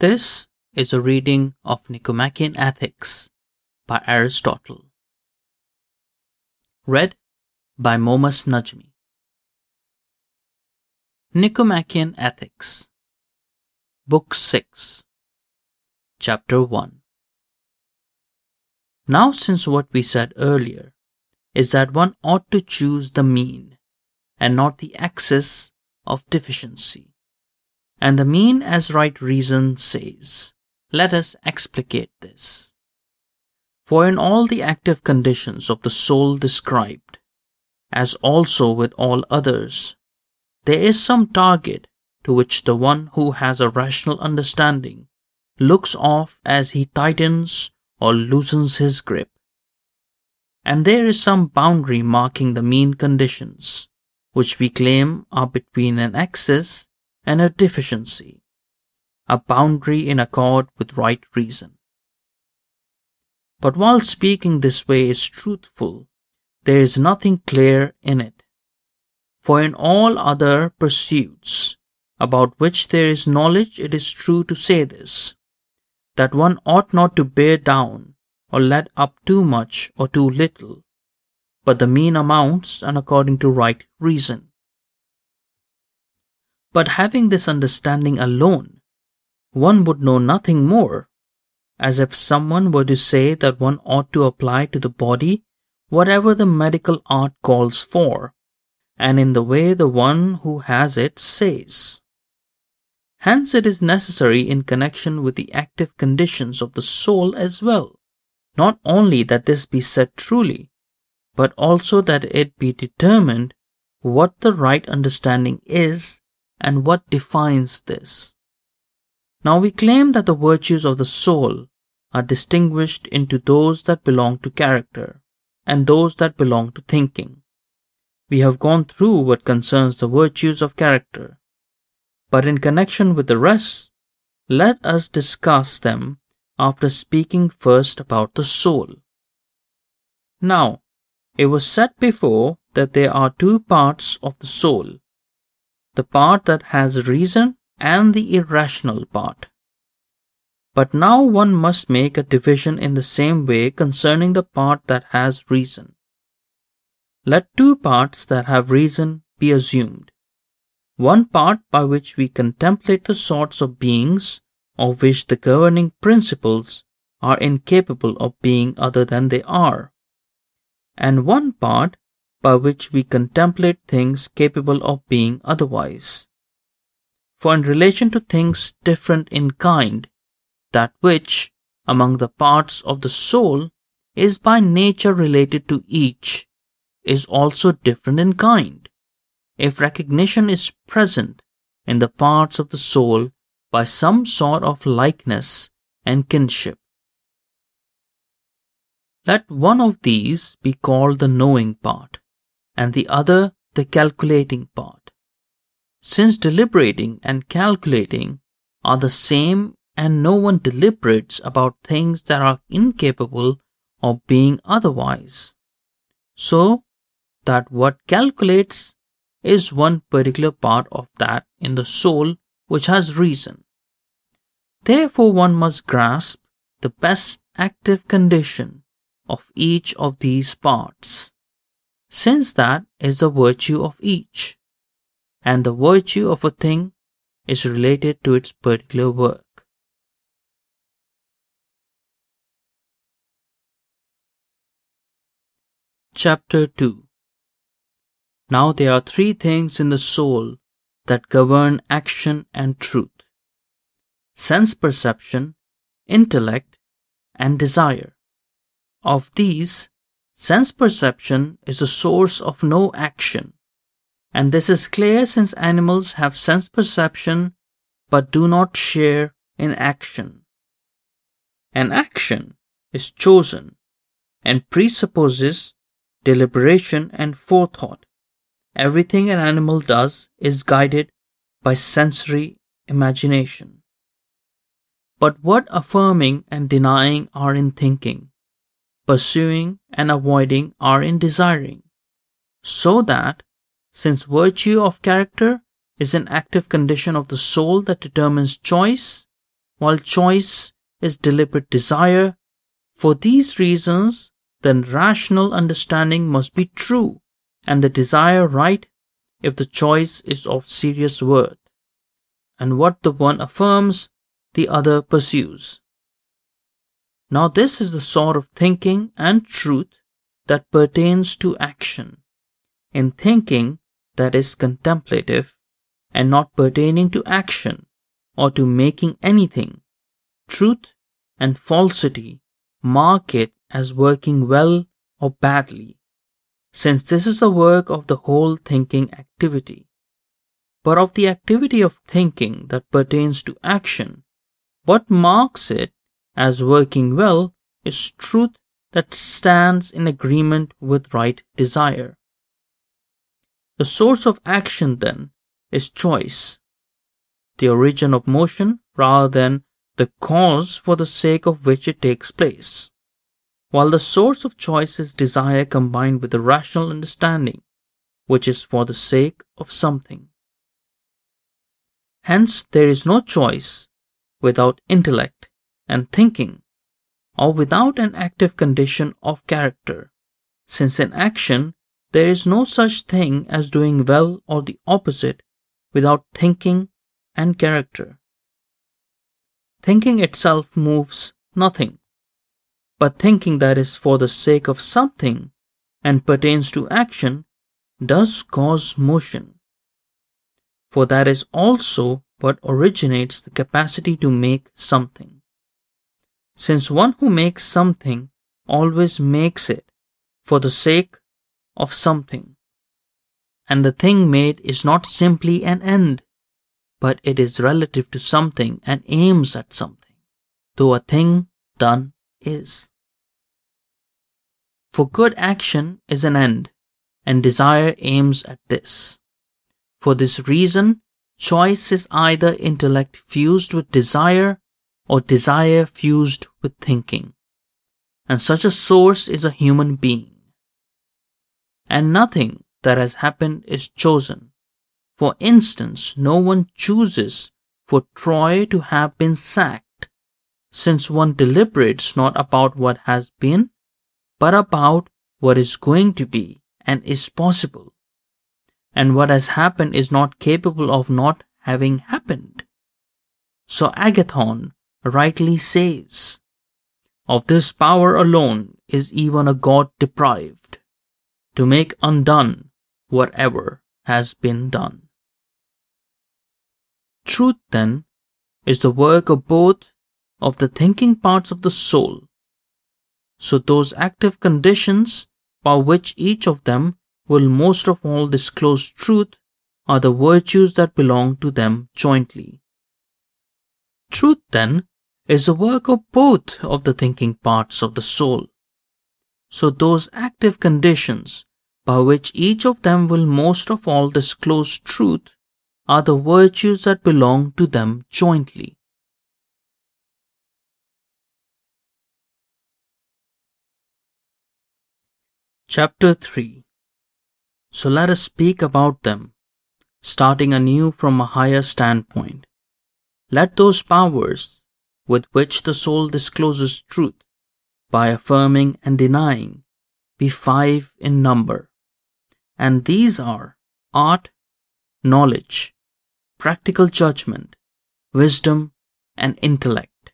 This is a reading of Nicomachean Ethics by Aristotle. Read by Momus Najmi. Nicomachean Ethics, Book 6, Chapter 1. Now, since what we said earlier is that one ought to choose the mean and not the excess of deficiency and the mean as right reason says. Let us explicate this. For in all the active conditions of the soul described, as also with all others, there is some target to which the one who has a rational understanding looks off as he tightens or loosens his grip. And there is some boundary marking the mean conditions, which we claim are between an excess and a deficiency, a boundary in accord with right reason. But while speaking this way is truthful, there is nothing clear in it. For in all other pursuits about which there is knowledge, it is true to say this that one ought not to bear down or let up too much or too little, but the mean amounts and according to right reason. But having this understanding alone, one would know nothing more, as if someone were to say that one ought to apply to the body whatever the medical art calls for, and in the way the one who has it says. Hence, it is necessary in connection with the active conditions of the soul as well, not only that this be said truly, but also that it be determined what the right understanding is and what defines this. Now we claim that the virtues of the soul are distinguished into those that belong to character and those that belong to thinking. We have gone through what concerns the virtues of character, but in connection with the rest, let us discuss them after speaking first about the soul. Now, it was said before that there are two parts of the soul the part that has reason and the irrational part. But now one must make a division in the same way concerning the part that has reason. Let two parts that have reason be assumed. One part by which we contemplate the sorts of beings of which the governing principles are incapable of being other than they are, and one part by which we contemplate things capable of being otherwise. For in relation to things different in kind, that which, among the parts of the soul, is by nature related to each, is also different in kind, if recognition is present in the parts of the soul by some sort of likeness and kinship. Let one of these be called the knowing part, and the other the calculating part. Since deliberating and calculating are the same and no one deliberates about things that are incapable of being otherwise. So that what calculates is one particular part of that in the soul which has reason. Therefore, one must grasp the best active condition of each of these parts since that is the virtue of each, and the virtue of a thing is related to its particular work. Chapter 2 Now there are three things in the soul that govern action and truth sense perception, intellect, and desire. Of these, Sense perception is the source of no action, and this is clear since animals have sense perception but do not share in action. An action is chosen and presupposes deliberation and forethought. Everything an animal does is guided by sensory imagination. But what affirming and denying are in thinking? Pursuing and avoiding are in desiring. So that, since virtue of character is an active condition of the soul that determines choice, while choice is deliberate desire. For these reasons, then rational understanding must be true and the desire right if the choice is of serious worth. And what the one affirms, the other pursues. Now, this is the sort of thinking and truth that pertains to action. In thinking that is contemplative and not pertaining to action or to making anything, truth and falsity mark it as working well or badly, since this is a work of the whole thinking activity. But of the activity of thinking that pertains to action, what marks it as working well is truth that stands in agreement with right desire. The source of action, then, is choice, the origin of motion rather than the cause for the sake of which it takes place while the source of choice is desire combined with the rational understanding, which is for the sake of something. Hence, there is no choice without intellect and thinking, or without an active condition of character, since in action there is no such thing as doing well or the opposite without thinking and character. Thinking itself moves nothing but thinking that is for the sake of something and pertains to action does cause motion. For that is also what originates the capacity to make something. Since one who makes something always makes it for the sake of something, and the thing made is not simply an end, but it is relative to something and aims at something, though a thing done is. For good action is an end, and desire aims at this. For this reason, choice is either intellect fused with desire or desire fused with thinking. And such a source is a human being. And nothing that has happened is chosen. For instance, no one chooses for Troy to have been sacked since one deliberates not about what has been, but about what is going to be and is possible. And what has happened is not capable of not having happened. So Agathon rightly says, Of this power alone is even a god deprived, to make undone whatever has been done. Truth, then, is the work of both of the thinking parts of the soul. So those active conditions by which each of them will most of all disclose truth are the virtues that belong to them jointly. Truth, then, is the work of both of the thinking parts of the soul. So those active conditions by which each of them will most of all disclose truth are the virtues that belong to them jointly. Chapter 3 So let us speak about them, starting anew from a higher standpoint. Let those powers with which the soul discloses truth by affirming and denying be five in number. And these are art, knowledge, practical judgment, wisdom, and intellect.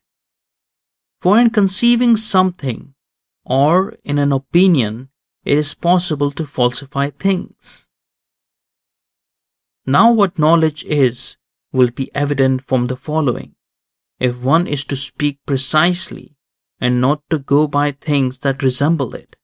For in conceiving something or in an opinion, it is possible to falsify things. Now, what knowledge is will be evident from the following. If one is to speak precisely and not to go by things that resemble it,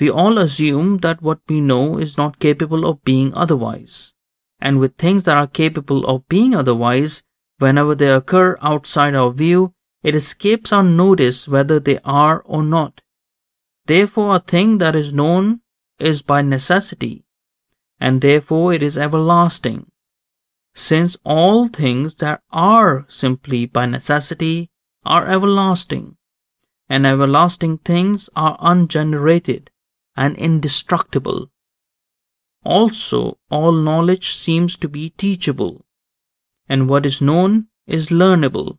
we all assume that what we know is not capable of being otherwise. And with things that are capable of being otherwise, whenever they occur outside our view, it escapes our notice whether they are or not. Therefore, a thing that is known is by necessity, and therefore it is everlasting. Since all things that are simply by necessity are everlasting, and everlasting things are ungenerated and indestructible. Also, all knowledge seems to be teachable, and what is known is learnable,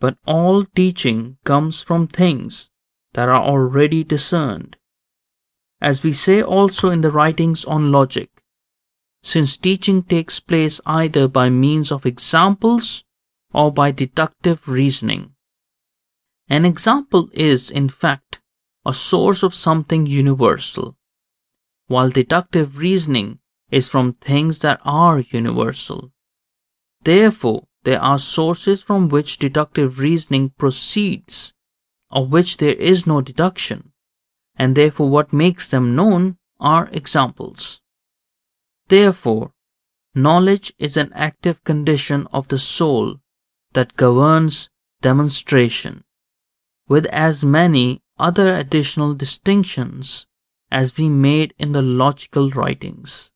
but all teaching comes from things that are already discerned. As we say also in the writings on logic, since teaching takes place either by means of examples or by deductive reasoning. An example is, in fact, a source of something universal, while deductive reasoning is from things that are universal. Therefore, there are sources from which deductive reasoning proceeds, of which there is no deduction, and therefore what makes them known are examples. Therefore, knowledge is an active condition of the soul that governs demonstration, with as many other additional distinctions as we made in the logical writings.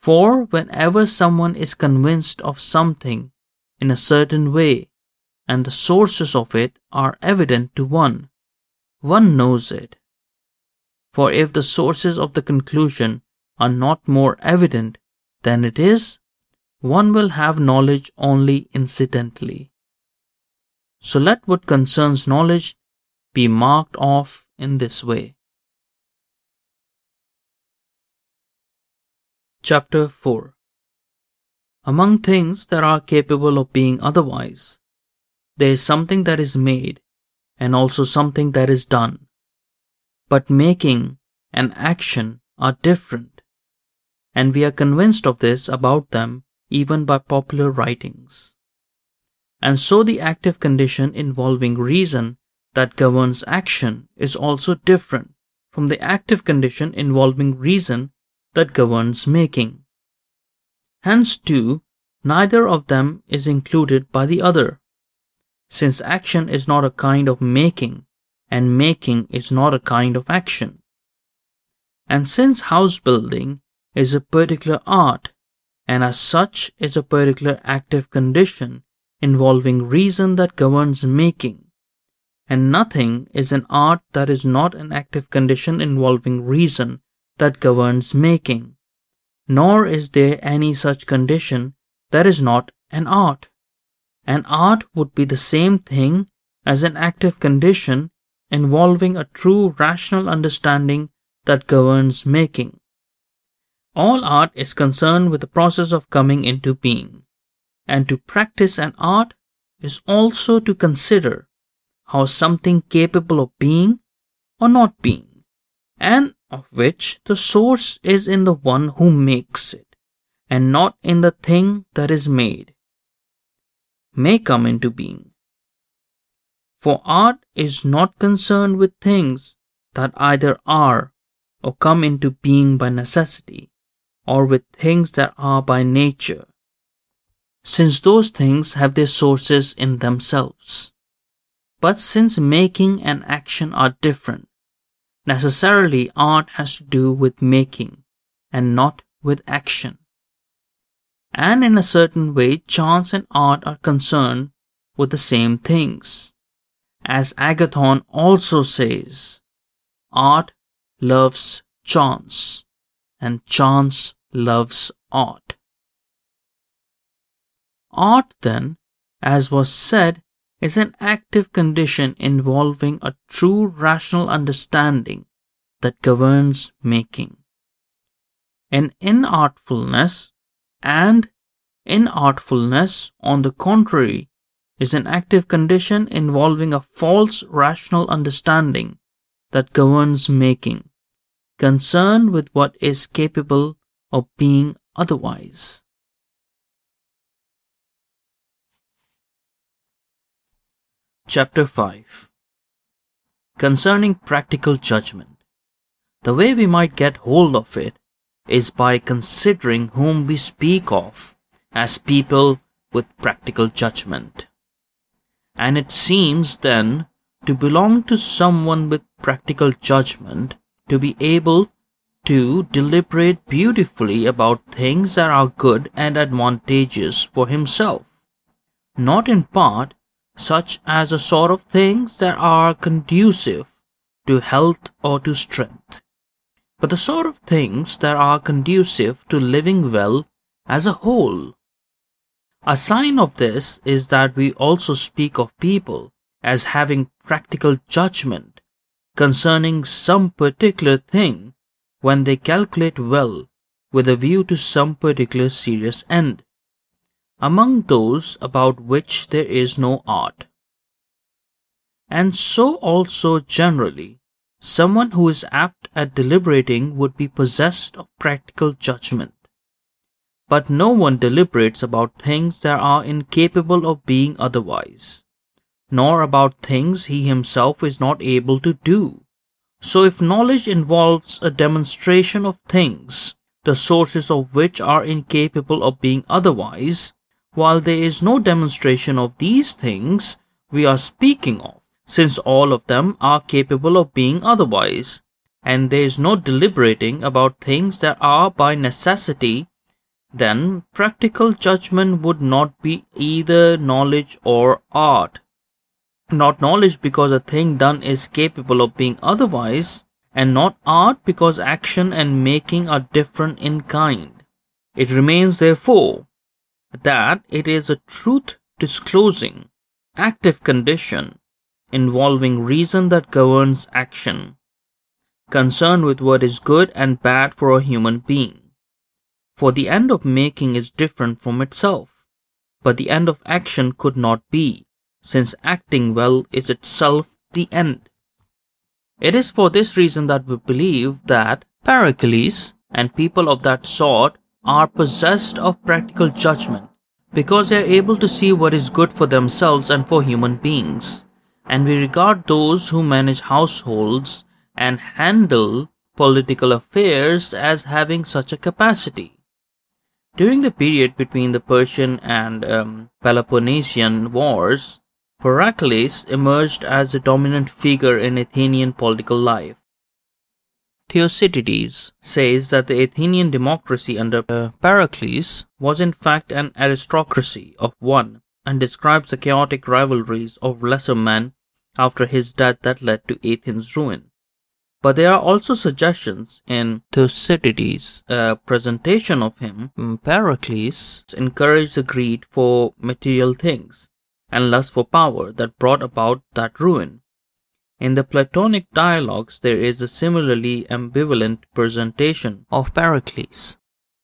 For whenever someone is convinced of something in a certain way, and the sources of it are evident to one, one knows it. For if the sources of the conclusion are not more evident than it is, one will have knowledge only incidentally. So let what concerns knowledge be marked off in this way. Chapter 4 Among things that are capable of being otherwise, there is something that is made and also something that is done. But making and action are different, and we are convinced of this about them even by popular writings. And so the active condition involving reason that governs action is also different from the active condition involving reason that governs making. Hence, too, neither of them is included by the other, since action is not a kind of making, and making is not a kind of action. And since house building is a particular art, and as such is a particular active condition involving reason that governs making, and nothing is an art that is not an active condition involving reason that governs making, nor is there any such condition that is not an art. An art would be the same thing as an active condition involving a true rational understanding that governs making. All art is concerned with the process of coming into being, and to practice an art is also to consider how something capable of being or not being, and of which the source is in the one who makes it, and not in the thing that is made, may come into being. For art is not concerned with things that either are or come into being by necessity, or with things that are by nature, since those things have their sources in themselves. But since making and action are different, necessarily art has to do with making and not with action. And in a certain way, chance and art are concerned with the same things. As Agathon also says, art loves chance, and chance loves art. Art, then, as was said, is an active condition involving a true rational understanding that governs making. In inartfulness and inartfulness, on the contrary, is an active condition involving a false rational understanding that governs making, concerned with what is capable of being otherwise. Chapter 5 Concerning Practical Judgment The way we might get hold of it is by considering whom we speak of as people with practical judgment. And it seems then to belong to someone with practical judgment to be able to deliberate beautifully about things that are good and advantageous for himself, not in part such as a sort of things that are conducive to health or to strength, but the sort of things that are conducive to living well as a whole. A sign of this is that we also speak of people as having practical judgment concerning some particular thing when they calculate well with a view to some particular serious end, among those about which there is no art. And so also generally, someone who is apt at deliberating would be possessed of practical judgment. But no one deliberates about things that are incapable of being otherwise, nor about things he himself is not able to do. So if knowledge involves a demonstration of things, the sources of which are incapable of being otherwise, while there is no demonstration of these things we are speaking of, since all of them are capable of being otherwise, and there is no deliberating about things that are by necessity, then practical judgment would not be either knowledge or art not knowledge because a thing done is capable of being otherwise, and not art because action and making are different in kind. It remains, therefore, that it is a truth disclosing, active condition involving reason that governs action, concerned with what is good and bad for a human being. For the end of making is different from itself, but the end of action could not be since acting well is itself the end. It is for this reason that we believe that Pericles and people of that sort are possessed of practical judgment because they are able to see what is good for themselves and for human beings. And we regard those who manage households and handle political affairs as having such a capacity. During the period between the Persian and um, Peloponnesian wars, Pericles emerged as the dominant figure in Athenian political life. Thucydides says that the Athenian democracy under Pericles was in fact an aristocracy of one and describes the chaotic rivalries of lesser men after his death that led to Athens' ruin. But there are also suggestions in Thucydides' uh, presentation of him, Pericles encouraged the greed for material things and lust for power that brought about that ruin. In the Platonic dialogues, there is a similarly ambivalent presentation of Pericles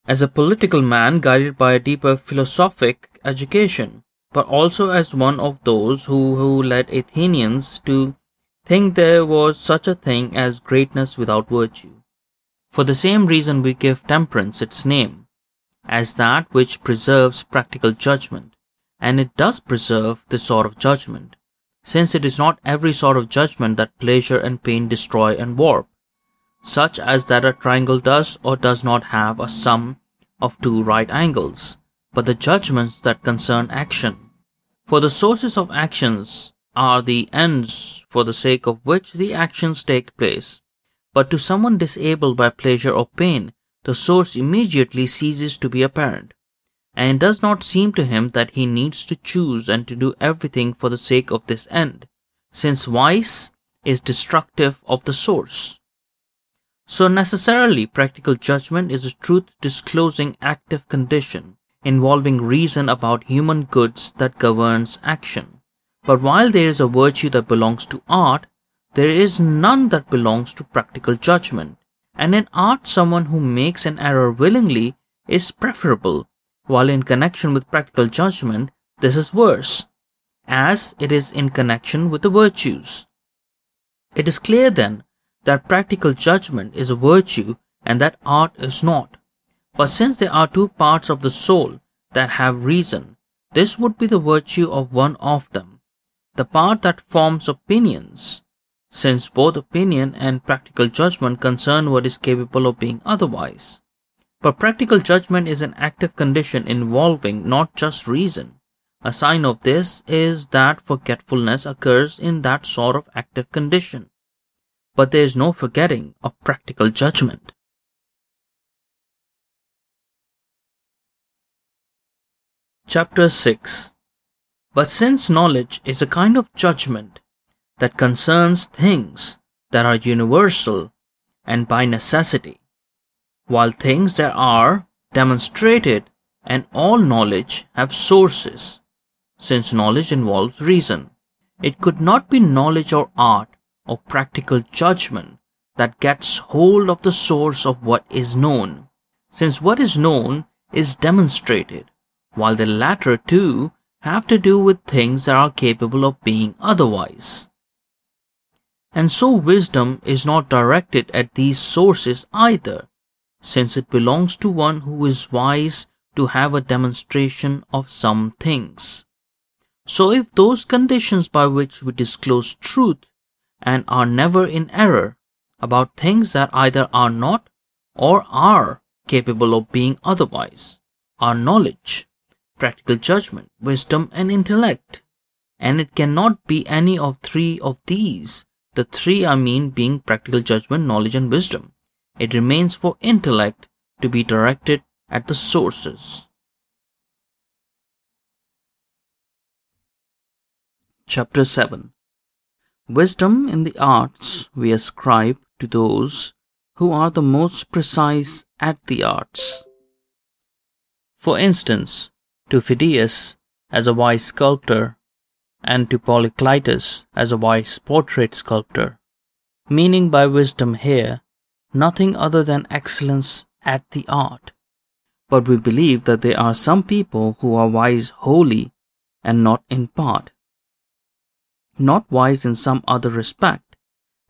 as a political man guided by a deeper philosophic education, but also as one of those who, who led Athenians to think there was such a thing as greatness without virtue. For the same reason, we give temperance its name, as that which preserves practical judgment and it does preserve this sort of judgment, since it is not every sort of judgment that pleasure and pain destroy and warp, such as that a triangle does or does not have a sum of two right angles, but the judgments that concern action. For the sources of actions are the ends for the sake of which the actions take place. But to someone disabled by pleasure or pain, the source immediately ceases to be apparent and it does not seem to him that he needs to choose and to do everything for the sake of this end, since vice is destructive of the source. So necessarily practical judgment is a truth disclosing active condition involving reason about human goods that governs action. But while there is a virtue that belongs to art, there is none that belongs to practical judgment. And in art, someone who makes an error willingly is preferable while in connection with practical judgment, this is worse, as it is in connection with the virtues. It is clear then that practical judgment is a virtue and that art is not. But since there are two parts of the soul that have reason, this would be the virtue of one of them, the part that forms opinions, since both opinion and practical judgment concern what is capable of being otherwise. But practical judgment is an active condition involving not just reason. A sign of this is that forgetfulness occurs in that sort of active condition. But there is no forgetting of practical judgment. Chapter 6 But since knowledge is a kind of judgment that concerns things that are universal and by necessity, while things that are demonstrated and all knowledge have sources, since knowledge involves reason. It could not be knowledge or art or practical judgment that gets hold of the source of what is known, since what is known is demonstrated, while the latter two have to do with things that are capable of being otherwise. And so wisdom is not directed at these sources either, since it belongs to one who is wise to have a demonstration of some things. So if those conditions by which we disclose truth and are never in error about things that either are not or are capable of being otherwise are knowledge, practical judgment, wisdom, and intellect. And it cannot be any of three of these. The three I mean being practical judgment, knowledge, and wisdom. It remains for intellect to be directed at the sources. Chapter 7 Wisdom in the arts we ascribe to those who are the most precise at the arts. For instance, to Phidias as a wise sculptor, and to Polyclitus as a wise portrait sculptor, meaning by wisdom here nothing other than excellence at the art. But we believe that there are some people who are wise wholly and not in part, not wise in some other respect,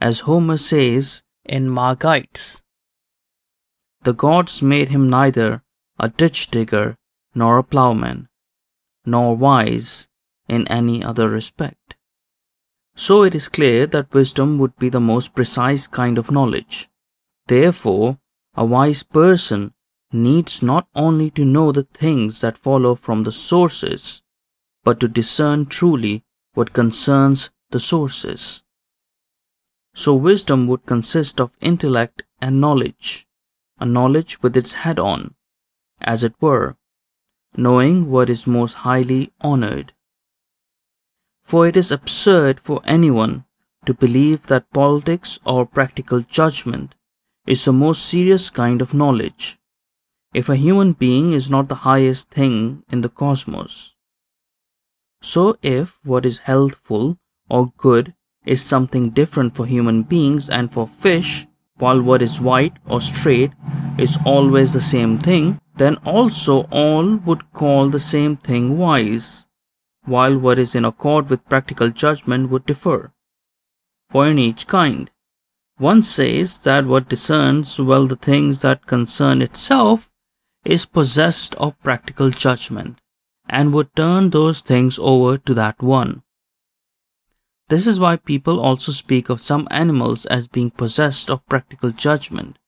as Homer says in Margites. The gods made him neither a ditch digger nor a plowman, nor wise in any other respect. So it is clear that wisdom would be the most precise kind of knowledge. Therefore, a wise person needs not only to know the things that follow from the sources, but to discern truly what concerns the sources. So, wisdom would consist of intellect and knowledge, a knowledge with its head on, as it were, knowing what is most highly honored. For it is absurd for anyone to believe that politics or practical judgment is the most serious kind of knowledge, if a human being is not the highest thing in the cosmos. So, if what is healthful or good is something different for human beings and for fish, while what is white or straight is always the same thing, then also all would call the same thing wise, while what is in accord with practical judgment would differ. For in each kind, one says that what discerns well the things that concern itself is possessed of practical judgment, and would turn those things over to that one. This is why people also speak of some animals as being possessed of practical judgment,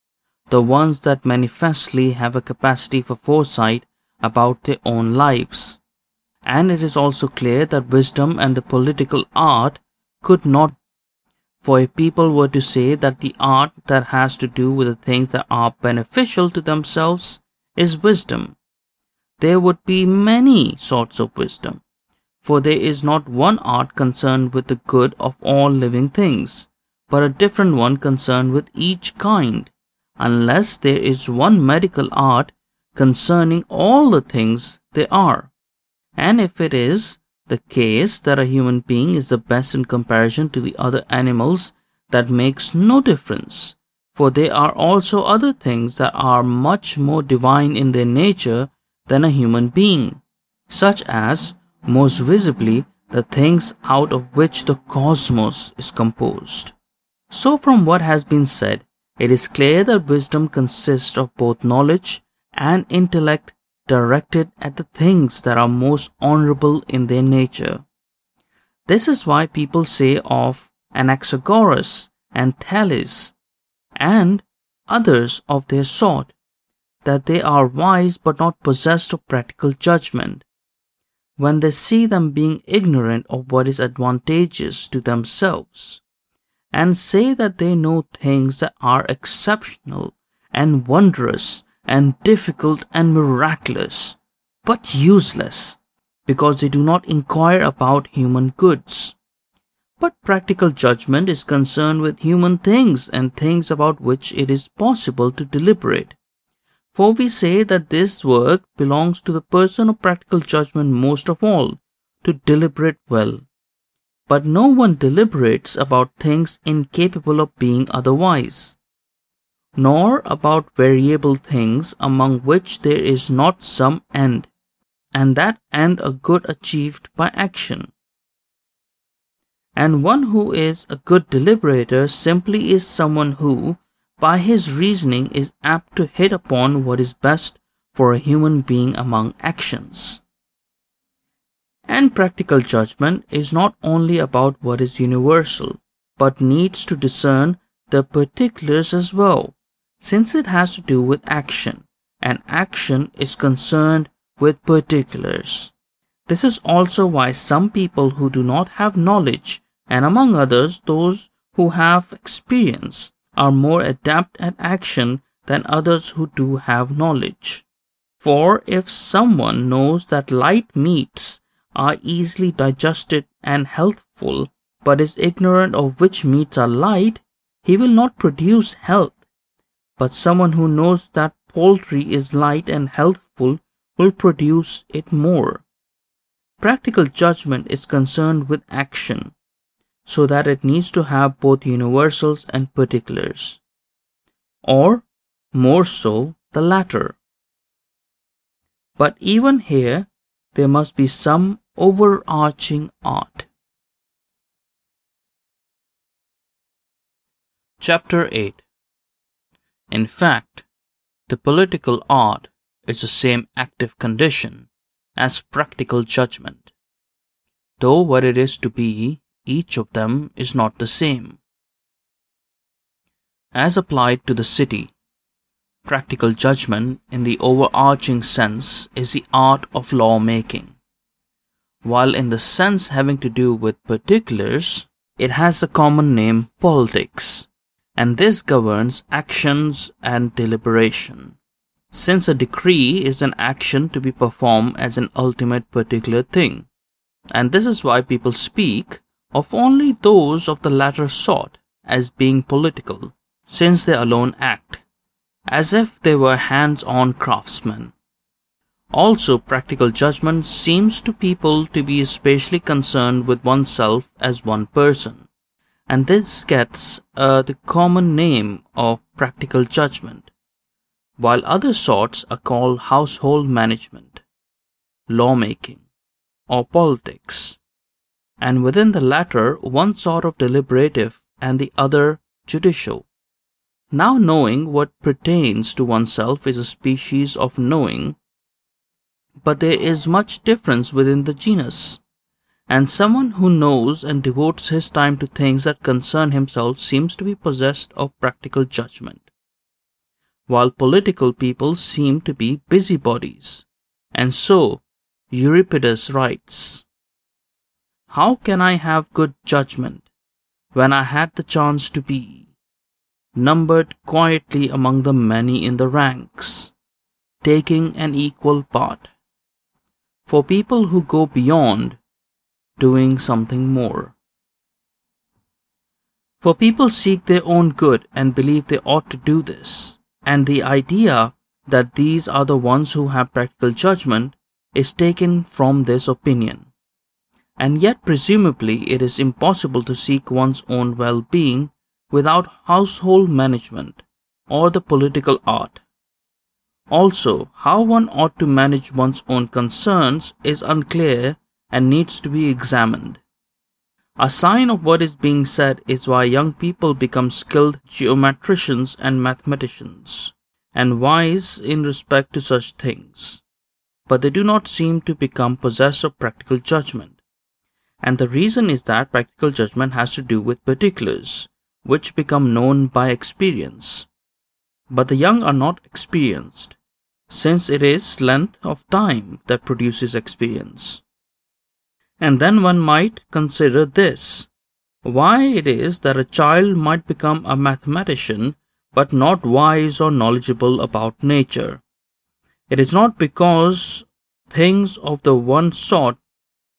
the ones that manifestly have a capacity for foresight about their own lives. And it is also clear that wisdom and the political art could not. For if people were to say that the art that has to do with the things that are beneficial to themselves is wisdom, there would be many sorts of wisdom. For there is not one art concerned with the good of all living things, but a different one concerned with each kind unless there is one medical art concerning all the things there are. And if it is the case that a human being is the best in comparison to the other animals, that makes no difference, for there are also other things that are much more divine in their nature than a human being, such as, most visibly, the things out of which the cosmos is composed. So, from what has been said, it is clear that wisdom consists of both knowledge and intellect directed at the things that are most honorable in their nature. This is why people say of Anaxagoras and Thales and others of their sort that they are wise but not possessed of practical judgment. When they see them being ignorant of what is advantageous to themselves, and say that they know things that are exceptional and wondrous and difficult and miraculous, but useless, because they do not inquire about human goods. But practical judgment is concerned with human things and things about which it is possible to deliberate. For we say that this work belongs to the person of practical judgment most of all, to deliberate well. But no one deliberates about things incapable of being otherwise, nor about variable things among which there is not some end, and that end a good achieved by action. And one who is a good deliberator simply is someone who, by his reasoning, is apt to hit upon what is best for a human being among actions. And practical judgment is not only about what is universal, but needs to discern the particulars as well, since it has to do with action, and action is concerned with particulars. This is also why some people who do not have knowledge, and among others those who have experience, are more adept at action than others who do have knowledge. For if someone knows that light meats are easily digested and healthful, but is ignorant of which meats are light, he will not produce health. But someone who knows that poultry is light and healthful will produce it more. Practical judgment is concerned with action, so that it needs to have both universals and particulars, or more so, the latter. But even here, there must be some overarching art. Chapter 8 In fact, the political art is the same active condition as practical judgment, though what it is to be, each of them is not the same. As applied to the city, practical judgment in the overarching sense is the art of law making, while in the sense having to do with particulars, it has the common name politics, and this governs actions and deliberation since a decree is an action to be performed as an ultimate particular thing. And this is why people speak of only those of the latter sort as being political, since they alone act, as if they were hands on craftsmen. Also, practical judgment seems to people to be especially concerned with oneself as one person, and this gets uh, the common name of practical judgment while other sorts are called household management, lawmaking, or politics, and within the latter one sort of deliberative and the other judicial. Now, knowing what pertains to oneself is a species of knowing, but there is much difference within the genus, and someone who knows and devotes his time to things that concern himself seems to be possessed of practical judgment while political people seem to be busybodies. And so, Euripides writes, How can I have good judgment when I had the chance to be numbered quietly among the many in the ranks, taking an equal part? For people who go beyond doing something more. For people seek their own good and believe they ought to do this and the idea that these are the ones who have practical judgment is taken from this opinion. And yet, presumably, it is impossible to seek one's own well being without household management or the political art. Also, how one ought to manage one's own concerns is unclear and needs to be examined. A sign of what is being said is why young people become skilled geometricians and mathematicians, and wise in respect to such things. But they do not seem to become possessed of practical judgment. And the reason is that practical judgment has to do with particulars, which become known by experience. But the young are not experienced, since it is length of time that produces experience. And then one might consider this why it is that a child might become a mathematician but not wise or knowledgeable about nature. It is not because things of the one sort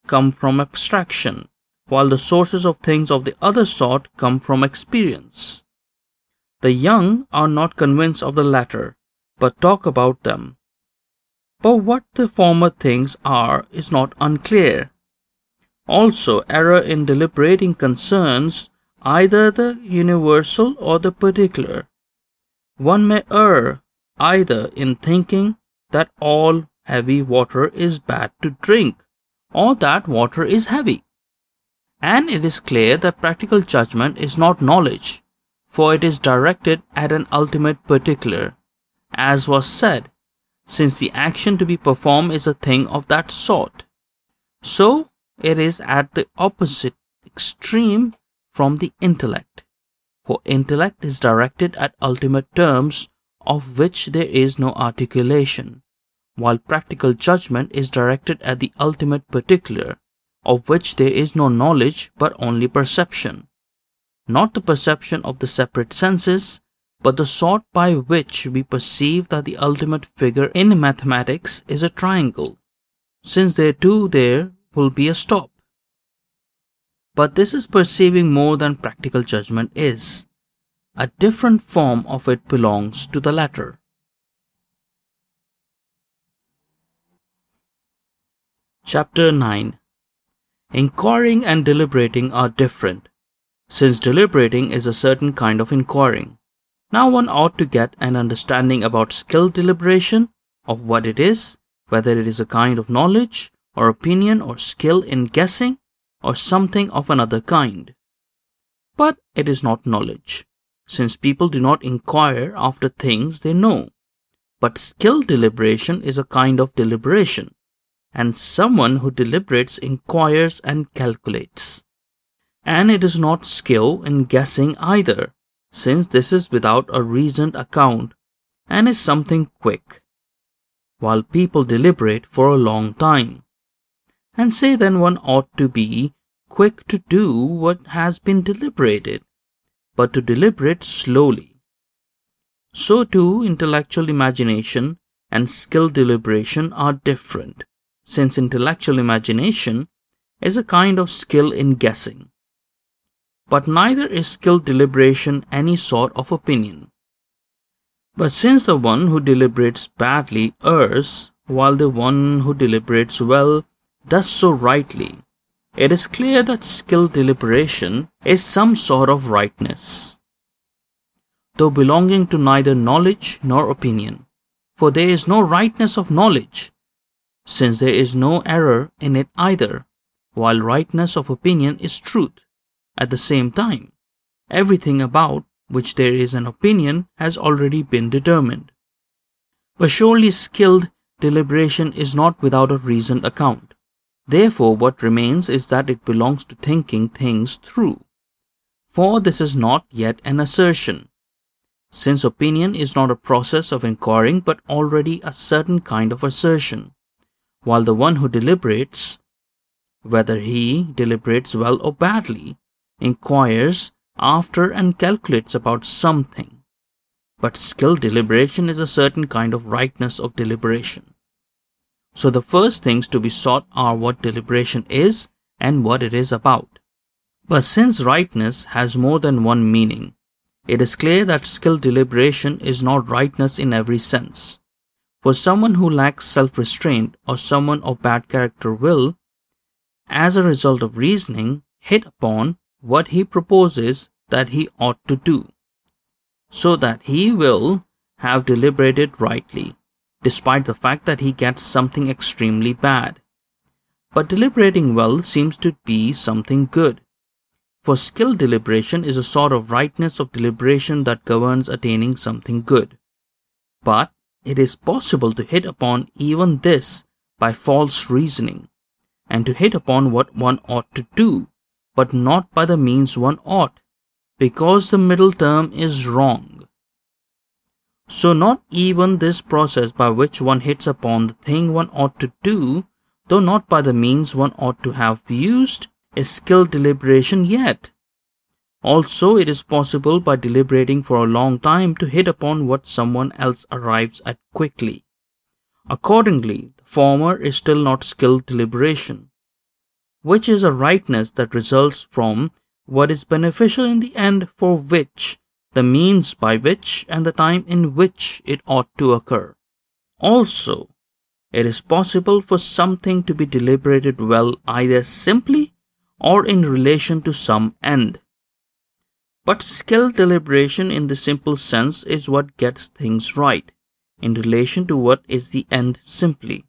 come from abstraction, while the sources of things of the other sort come from experience. The young are not convinced of the latter, but talk about them. But what the former things are is not unclear. Also, error in deliberating concerns either the universal or the particular. One may err either in thinking that all heavy water is bad to drink or that water is heavy. And it is clear that practical judgment is not knowledge, for it is directed at an ultimate particular, as was said, since the action to be performed is a thing of that sort. So it is at the opposite extreme from the intellect, for intellect is directed at ultimate terms of which there is no articulation, while practical judgment is directed at the ultimate particular, of which there is no knowledge but only perception. Not the perception of the separate senses, but the sort by which we perceive that the ultimate figure in mathematics is a triangle, since there too there will be a stop. But this is perceiving more than practical judgment is. A different form of it belongs to the latter. Chapter 9 Inquiring and deliberating are different, since deliberating is a certain kind of inquiring. Now one ought to get an understanding about skilled deliberation, of what it is, whether it is a kind of knowledge, or opinion, or skill in guessing, or something of another kind. But it is not knowledge, since people do not inquire after things they know. But skill deliberation is a kind of deliberation, and someone who deliberates inquires and calculates. And it is not skill in guessing either, since this is without a reasoned account and is something quick, while people deliberate for a long time. And say then one ought to be quick to do what has been deliberated, but to deliberate slowly. So too intellectual imagination and skilled deliberation are different since intellectual imagination is a kind of skill in guessing. But neither is skilled deliberation any sort of opinion. But since the one who deliberates badly errs, while the one who deliberates well does so rightly, it is clear that skilled deliberation is some sort of rightness, though belonging to neither knowledge nor opinion. For there is no rightness of knowledge, since there is no error in it either, while rightness of opinion is truth. At the same time, everything about which there is an opinion has already been determined. But surely skilled deliberation is not without a reasoned account. Therefore, what remains is that it belongs to thinking things through. For this is not yet an assertion, since opinion is not a process of inquiring but already a certain kind of assertion while the one who deliberates, whether he deliberates well or badly, inquires after and calculates about something. But skilled deliberation is a certain kind of rightness of deliberation. So the first things to be sought are what deliberation is and what it is about. But since rightness has more than one meaning, it is clear that skilled deliberation is not rightness in every sense. For someone who lacks self restraint or someone of bad character will, as a result of reasoning, hit upon what he proposes that he ought to do, so that he will have deliberated rightly, despite the fact that he gets something extremely bad. But deliberating well seems to be something good. For skilled deliberation is a sort of rightness of deliberation that governs attaining something good. But it is possible to hit upon even this by false reasoning, and to hit upon what one ought to do, but not by the means one ought, because the middle term is wrong. So, not even this process by which one hits upon the thing one ought to do, though not by the means one ought to have used, is skilled deliberation yet. Also, it is possible by deliberating for a long time to hit upon what someone else arrives at quickly. Accordingly, the former is still not skilled deliberation, which is a rightness that results from what is beneficial in the end for which the means by which and the time in which it ought to occur. Also, it is possible for something to be deliberated well either simply or in relation to some end. But skilled deliberation in the simple sense is what gets things right in relation to what is the end simply,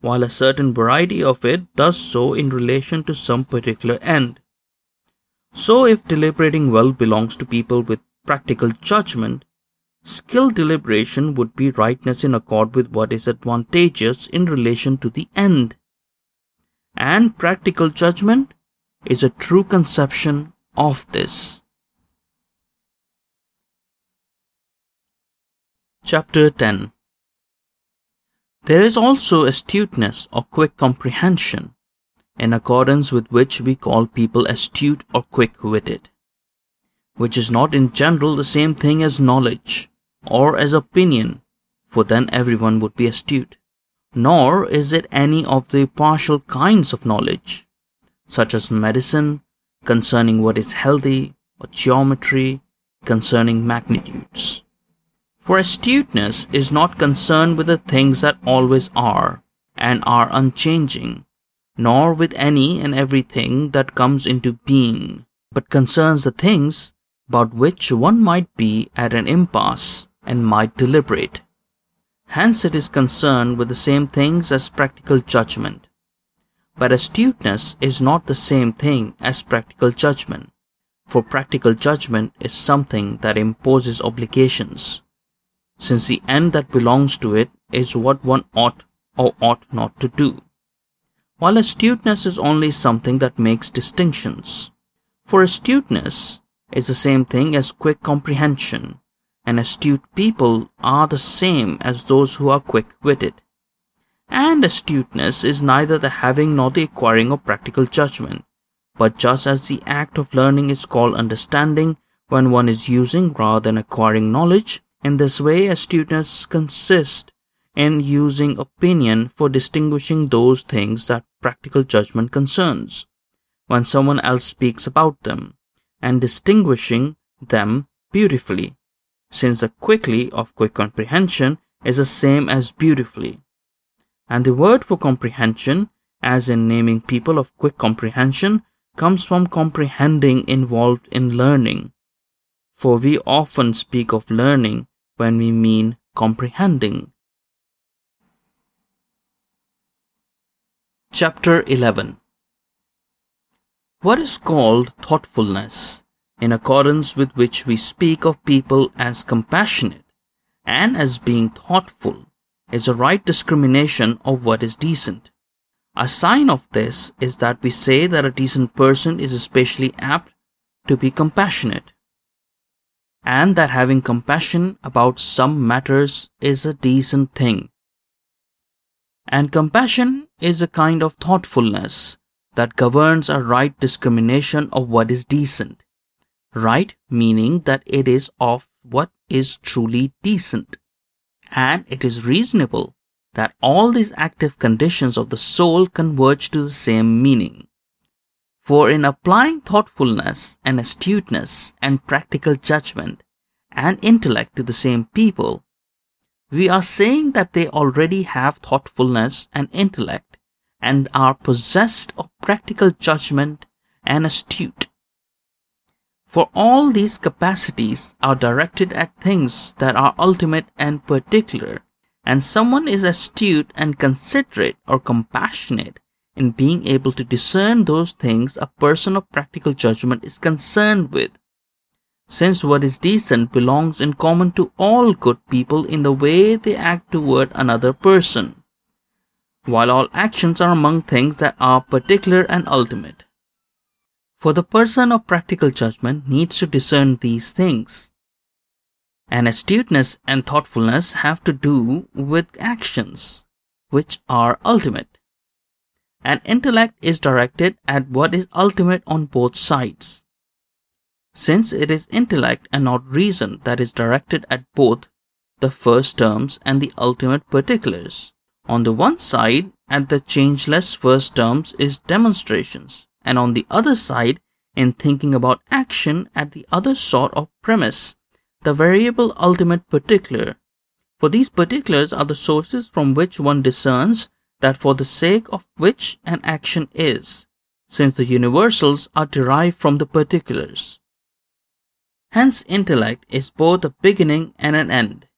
while a certain variety of it does so in relation to some particular end. So, if deliberating well belongs to people with practical judgment, skilled deliberation would be rightness in accord with what is advantageous in relation to the end. And practical judgment is a true conception of this. Chapter 10 There is also astuteness or quick comprehension, in accordance with which we call people astute or quick witted, which is not in general the same thing as knowledge or as opinion, for then everyone would be astute. Nor is it any of the partial kinds of knowledge, such as medicine, concerning what is healthy, or geometry, concerning magnitudes. For astuteness is not concerned with the things that always are and are unchanging, nor with any and everything that comes into being, but concerns the things about which one might be at an impasse and might deliberate. Hence, it is concerned with the same things as practical judgment. But astuteness is not the same thing as practical judgment, for practical judgment is something that imposes obligations since the end that belongs to it is what one ought or ought not to do. While astuteness is only something that makes distinctions. For astuteness is the same thing as quick comprehension, and astute people are the same as those who are quick witted. And astuteness is neither the having nor the acquiring of practical judgment, but just as the act of learning is called understanding when one is using rather than acquiring knowledge, in this way, astuteness consists in using opinion for distinguishing those things that practical judgment concerns when someone else speaks about them and distinguishing them beautifully, since the quickly of quick comprehension is the same as beautifully. And the word for comprehension, as in naming people of quick comprehension, comes from comprehending involved in learning, for we often speak of learning when we mean comprehending. Chapter 11 What is called thoughtfulness, in accordance with which we speak of people as compassionate and as being thoughtful, is a right discrimination of what is decent. A sign of this is that we say that a decent person is especially apt to be compassionate and that having compassion about some matters is a decent thing. And compassion is a kind of thoughtfulness that governs a right discrimination of what is decent. Right meaning that it is of what is truly decent. And it is reasonable that all these active conditions of the soul converge to the same meaning. For in applying thoughtfulness and astuteness and practical judgment and intellect to the same people, we are saying that they already have thoughtfulness and intellect and are possessed of practical judgment and astute. For all these capacities are directed at things that are ultimate and particular, and someone is astute and considerate or compassionate in being able to discern those things a person of practical judgment is concerned with. Since what is decent belongs in common to all good people in the way they act toward another person, while all actions are among things that are particular and ultimate. For the person of practical judgment needs to discern these things. And astuteness and thoughtfulness have to do with actions, which are ultimate and intellect is directed at what is ultimate on both sides. Since it is intellect and not reason that is directed at both the first terms and the ultimate particulars. On the one side, at the changeless first terms is demonstrations, and on the other side, in thinking about action at the other sort of premise, the variable ultimate particular. For these particulars are the sources from which one discerns that for the sake of which an action is, since the universals are derived from the particulars. Hence, intellect is both a beginning and an end,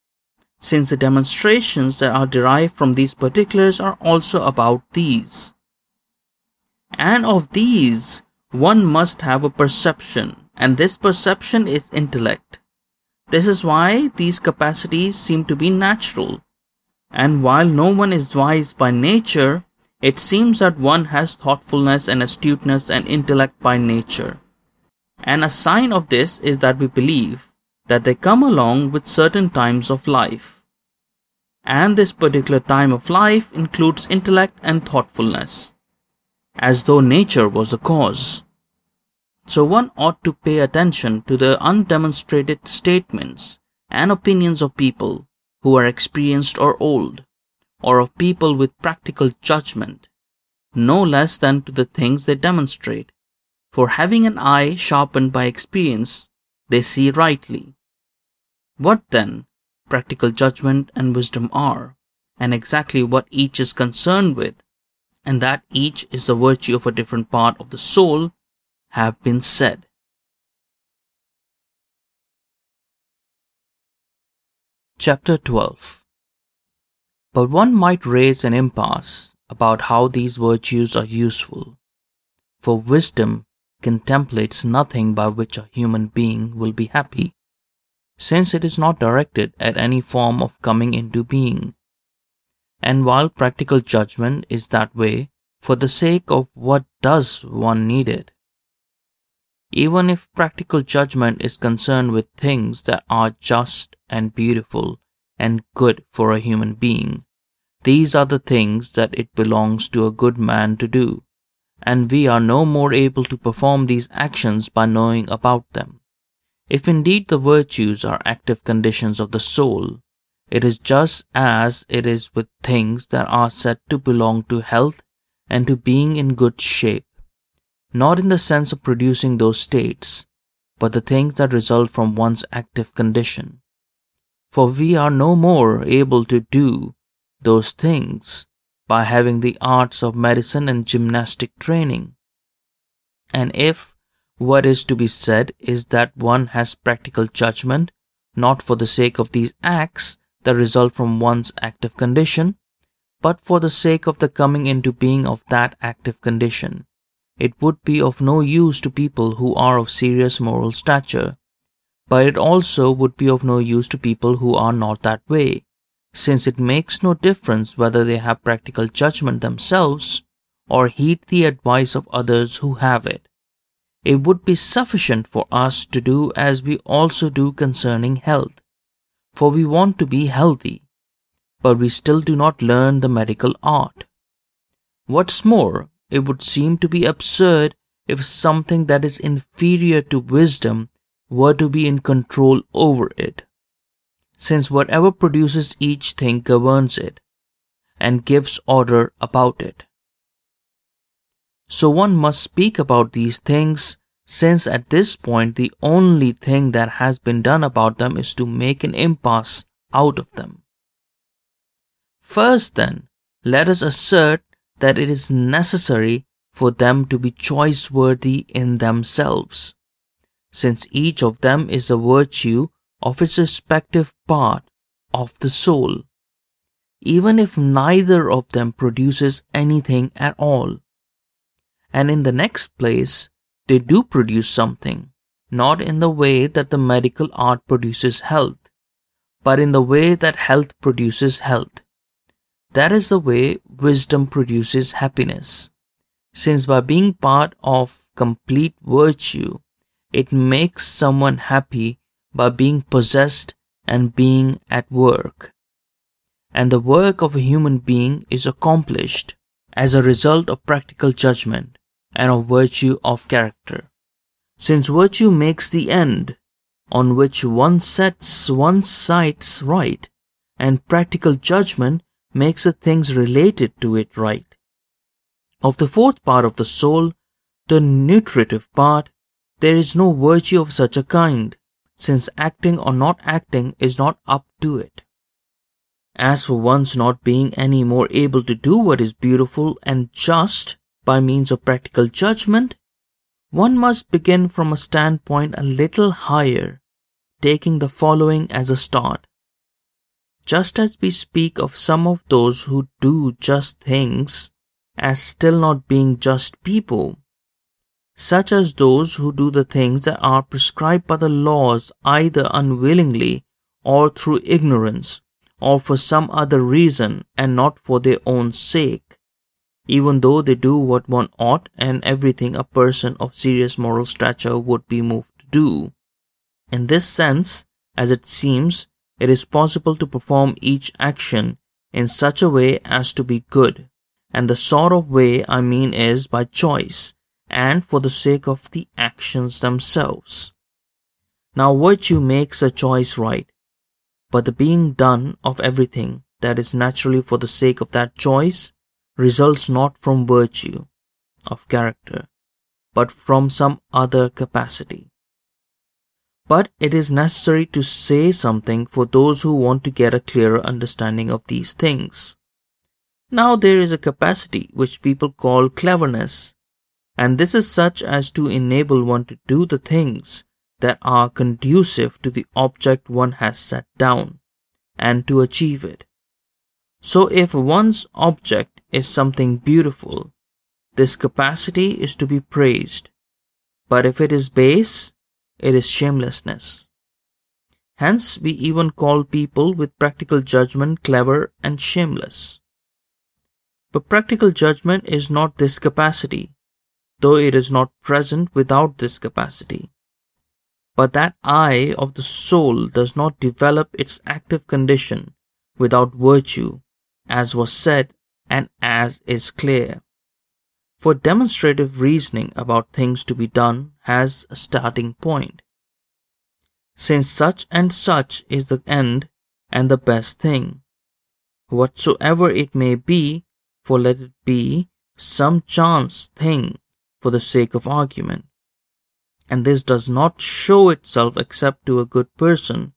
since the demonstrations that are derived from these particulars are also about these. And of these, one must have a perception, and this perception is intellect. This is why these capacities seem to be natural. And while no one is wise by nature, it seems that one has thoughtfulness and astuteness and intellect by nature. And a sign of this is that we believe that they come along with certain times of life. And this particular time of life includes intellect and thoughtfulness as though nature was the cause. So one ought to pay attention to the undemonstrated statements and opinions of people who are experienced or old, or of people with practical judgment, no less than to the things they demonstrate. For having an eye sharpened by experience, they see rightly. What then practical judgment and wisdom are, and exactly what each is concerned with, and that each is the virtue of a different part of the soul, have been said. Chapter 12 But one might raise an impasse about how these virtues are useful, for wisdom contemplates nothing by which a human being will be happy, since it is not directed at any form of coming into being and while practical judgment is that way for the sake of what does one need it. Even if practical judgment is concerned with things that are just and beautiful and good for a human being, these are the things that it belongs to a good man to do, and we are no more able to perform these actions by knowing about them. If indeed the virtues are active conditions of the soul, it is just as it is with things that are said to belong to health and to being in good shape, not in the sense of producing those states, but the things that result from one's active condition. For we are no more able to do those things by having the arts of medicine and gymnastic training. And if what is to be said is that one has practical judgment, not for the sake of these acts, that result from one's active condition, but for the sake of the coming into being of that active condition. It would be of no use to people who are of serious moral stature, but it also would be of no use to people who are not that way, since it makes no difference whether they have practical judgment themselves or heed the advice of others who have it. It would be sufficient for us to do as we also do concerning health for we want to be healthy, but we still do not learn the medical art. What's more, it would seem to be absurd if something that is inferior to wisdom were to be in control over it, since whatever produces each thing governs it and gives order about it. So one must speak about these things since at this point the only thing that has been done about them is to make an impasse out of them. First, then, let us assert that it is necessary for them to be choice worthy in themselves, since each of them is a virtue of its respective part of the soul, even if neither of them produces anything at all. And in the next place, they do produce something, not in the way that the medical art produces health, but in the way that health produces health. That is the way wisdom produces happiness, since by being part of complete virtue, it makes someone happy by being possessed and being at work. And the work of a human being is accomplished as a result of practical judgment and of virtue of character. Since virtue makes the end on which one sets one's sights right, and practical judgment makes the things related to it right. Of the fourth part of the soul, the nutritive part, there is no virtue of such a kind, since acting or not acting is not up to it. As for one's not being any more able to do what is beautiful and just by means of practical judgment, one must begin from a standpoint a little higher, taking the following as a start. Just as we speak of some of those who do just things as still not being just people, such as those who do the things that are prescribed by the laws either unwillingly or through ignorance, or for some other reason and not for their own sake, even though they do what one ought and everything a person of serious moral stature would be moved to do. In this sense, as it seems, it is possible to perform each action in such a way as to be good, and the sort of way I mean is by choice and for the sake of the actions themselves. Now, virtue makes a choice right, but the being done of everything that is naturally for the sake of that choice results not from virtue of character, but from some other capacity. But it is necessary to say something for those who want to get a clearer understanding of these things. Now there is a capacity which people call cleverness, and this is such as to enable one to do the things that are conducive to the object one has set down and to achieve it. So, if one's object is something beautiful, this capacity is to be praised, but if it is base, it is shamelessness. Hence, we even call people with practical judgment clever and shameless. But practical judgment is not this capacity, though it is not present without this capacity. But that eye of the soul does not develop its active condition without virtue, as was said and as is clear. For demonstrative reasoning about things to be done has a starting point. Since such and such is the end and the best thing, whatsoever it may be, for let it be some chance thing for the sake of argument and this does not show itself except to a good person.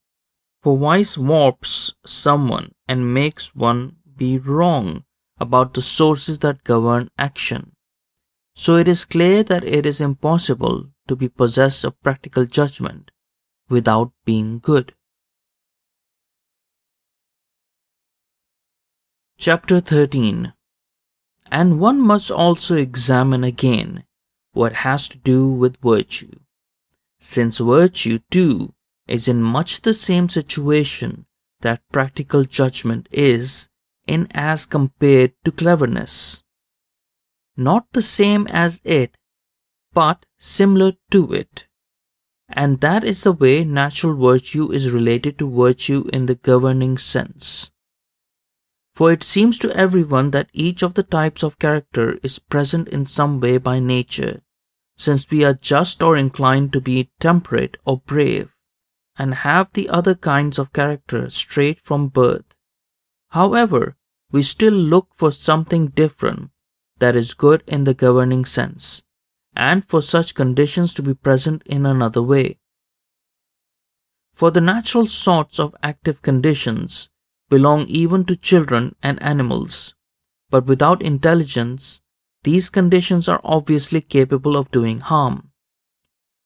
For vice warps someone and makes one be wrong about the sources that govern action. So it is clear that it is impossible to be possessed of practical judgment without being good. Chapter 13 And one must also examine again what has to do with virtue since virtue too is in much the same situation that practical judgment is in as compared to cleverness. Not the same as it, but similar to it. And that is the way natural virtue is related to virtue in the governing sense. For it seems to everyone that each of the types of character is present in some way by nature, since we are just or inclined to be temperate or brave, and have the other kinds of character straight from birth. However, we still look for something different that is good in the governing sense, and for such conditions to be present in another way. For the natural sorts of active conditions belong even to children and animals, but without intelligence these conditions are obviously capable of doing harm.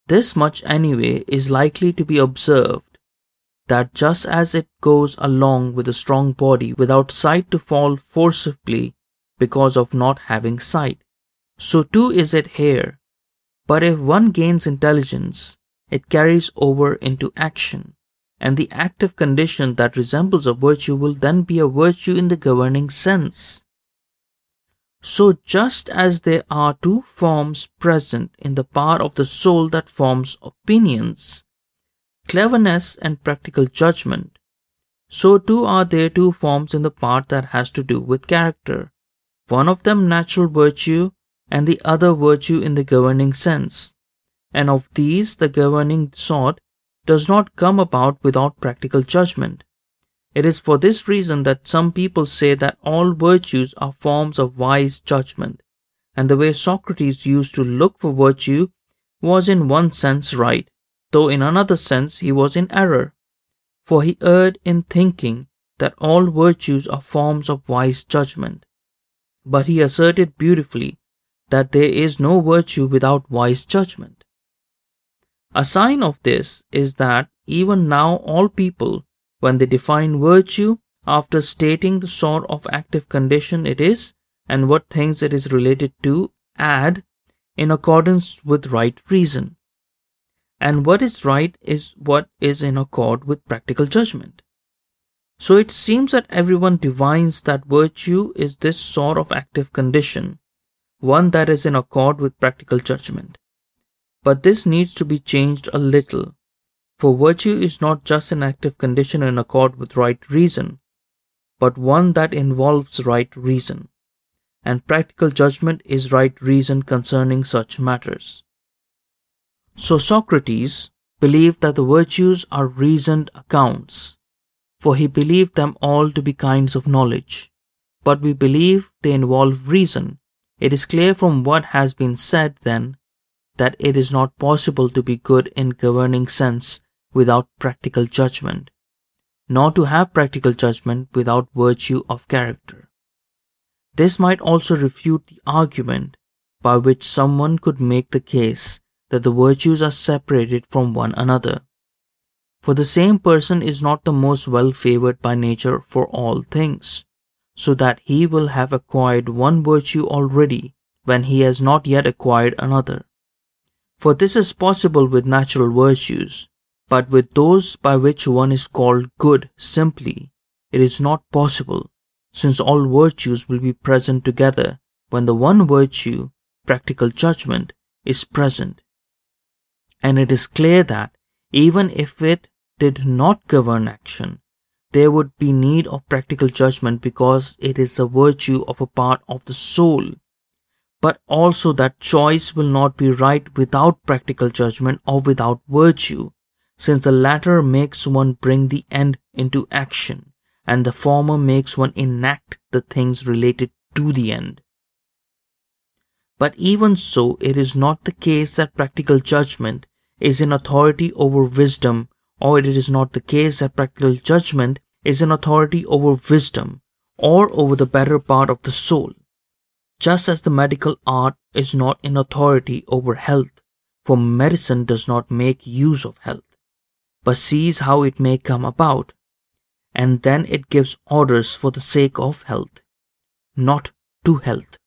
This much, anyway, is likely to be observed that just as it goes along with a strong body without sight to fall forcibly because of not having sight, so too is it here. But if one gains intelligence, it carries over into action, and the active condition that resembles a virtue will then be a virtue in the governing sense. So, just as there are two forms present in the part of the soul that forms opinions, cleverness and practical judgment, so too are there two forms in the part that has to do with character, one of them natural virtue and the other virtue in the governing sense. And of these, the governing sort does not come about without practical judgment. It is for this reason that some people say that all virtues are forms of wise judgment, and the way Socrates used to look for virtue was in one sense right, though in another sense he was in error. For he erred in thinking that all virtues are forms of wise judgment. But he asserted beautifully that there is no virtue without wise judgment. A sign of this is that even now all people, when they define virtue after stating the sort of active condition it is and what things it is related to, add in accordance with right reason. And what is right is what is in accord with practical judgment. So it seems that everyone divines that virtue is this sort of active condition, one that is in accord with practical judgment. But this needs to be changed a little, for virtue is not just an active condition in accord with right reason, but one that involves right reason. And practical judgment is right reason concerning such matters. So Socrates believed that the virtues are reasoned accounts for he believed them all to be kinds of knowledge. But we believe they involve reason. It is clear from what has been said, then, that it is not possible to be good in governing sense without practical judgment, nor to have practical judgment without virtue of character. This might also refute the argument by which someone could make the case that the virtues are separated from one another. For the same person is not the most well favored by nature for all things, so that he will have acquired one virtue already when he has not yet acquired another. For this is possible with natural virtues, but with those by which one is called good simply, it is not possible, since all virtues will be present together when the one virtue, practical judgment, is present. And it is clear that even if it did not govern action, there would be need of practical judgment because it is the virtue of a part of the soul. But also that choice will not be right without practical judgment or without virtue, since the latter makes one bring the end into action, and the former makes one enact the things related to the end. But even so, it is not the case that practical judgment is in authority over wisdom, or it is not the case that practical judgment is in authority over wisdom, or over the better part of the soul. Just as the medical art is not in authority over health, for medicine does not make use of health, but sees how it may come about, and then it gives orders for the sake of health, not to health.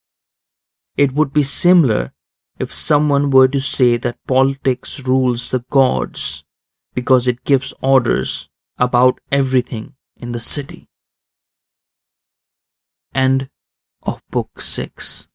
It would be similar if someone were to say that politics rules the gods because it gives orders about everything in the city. End of Book 6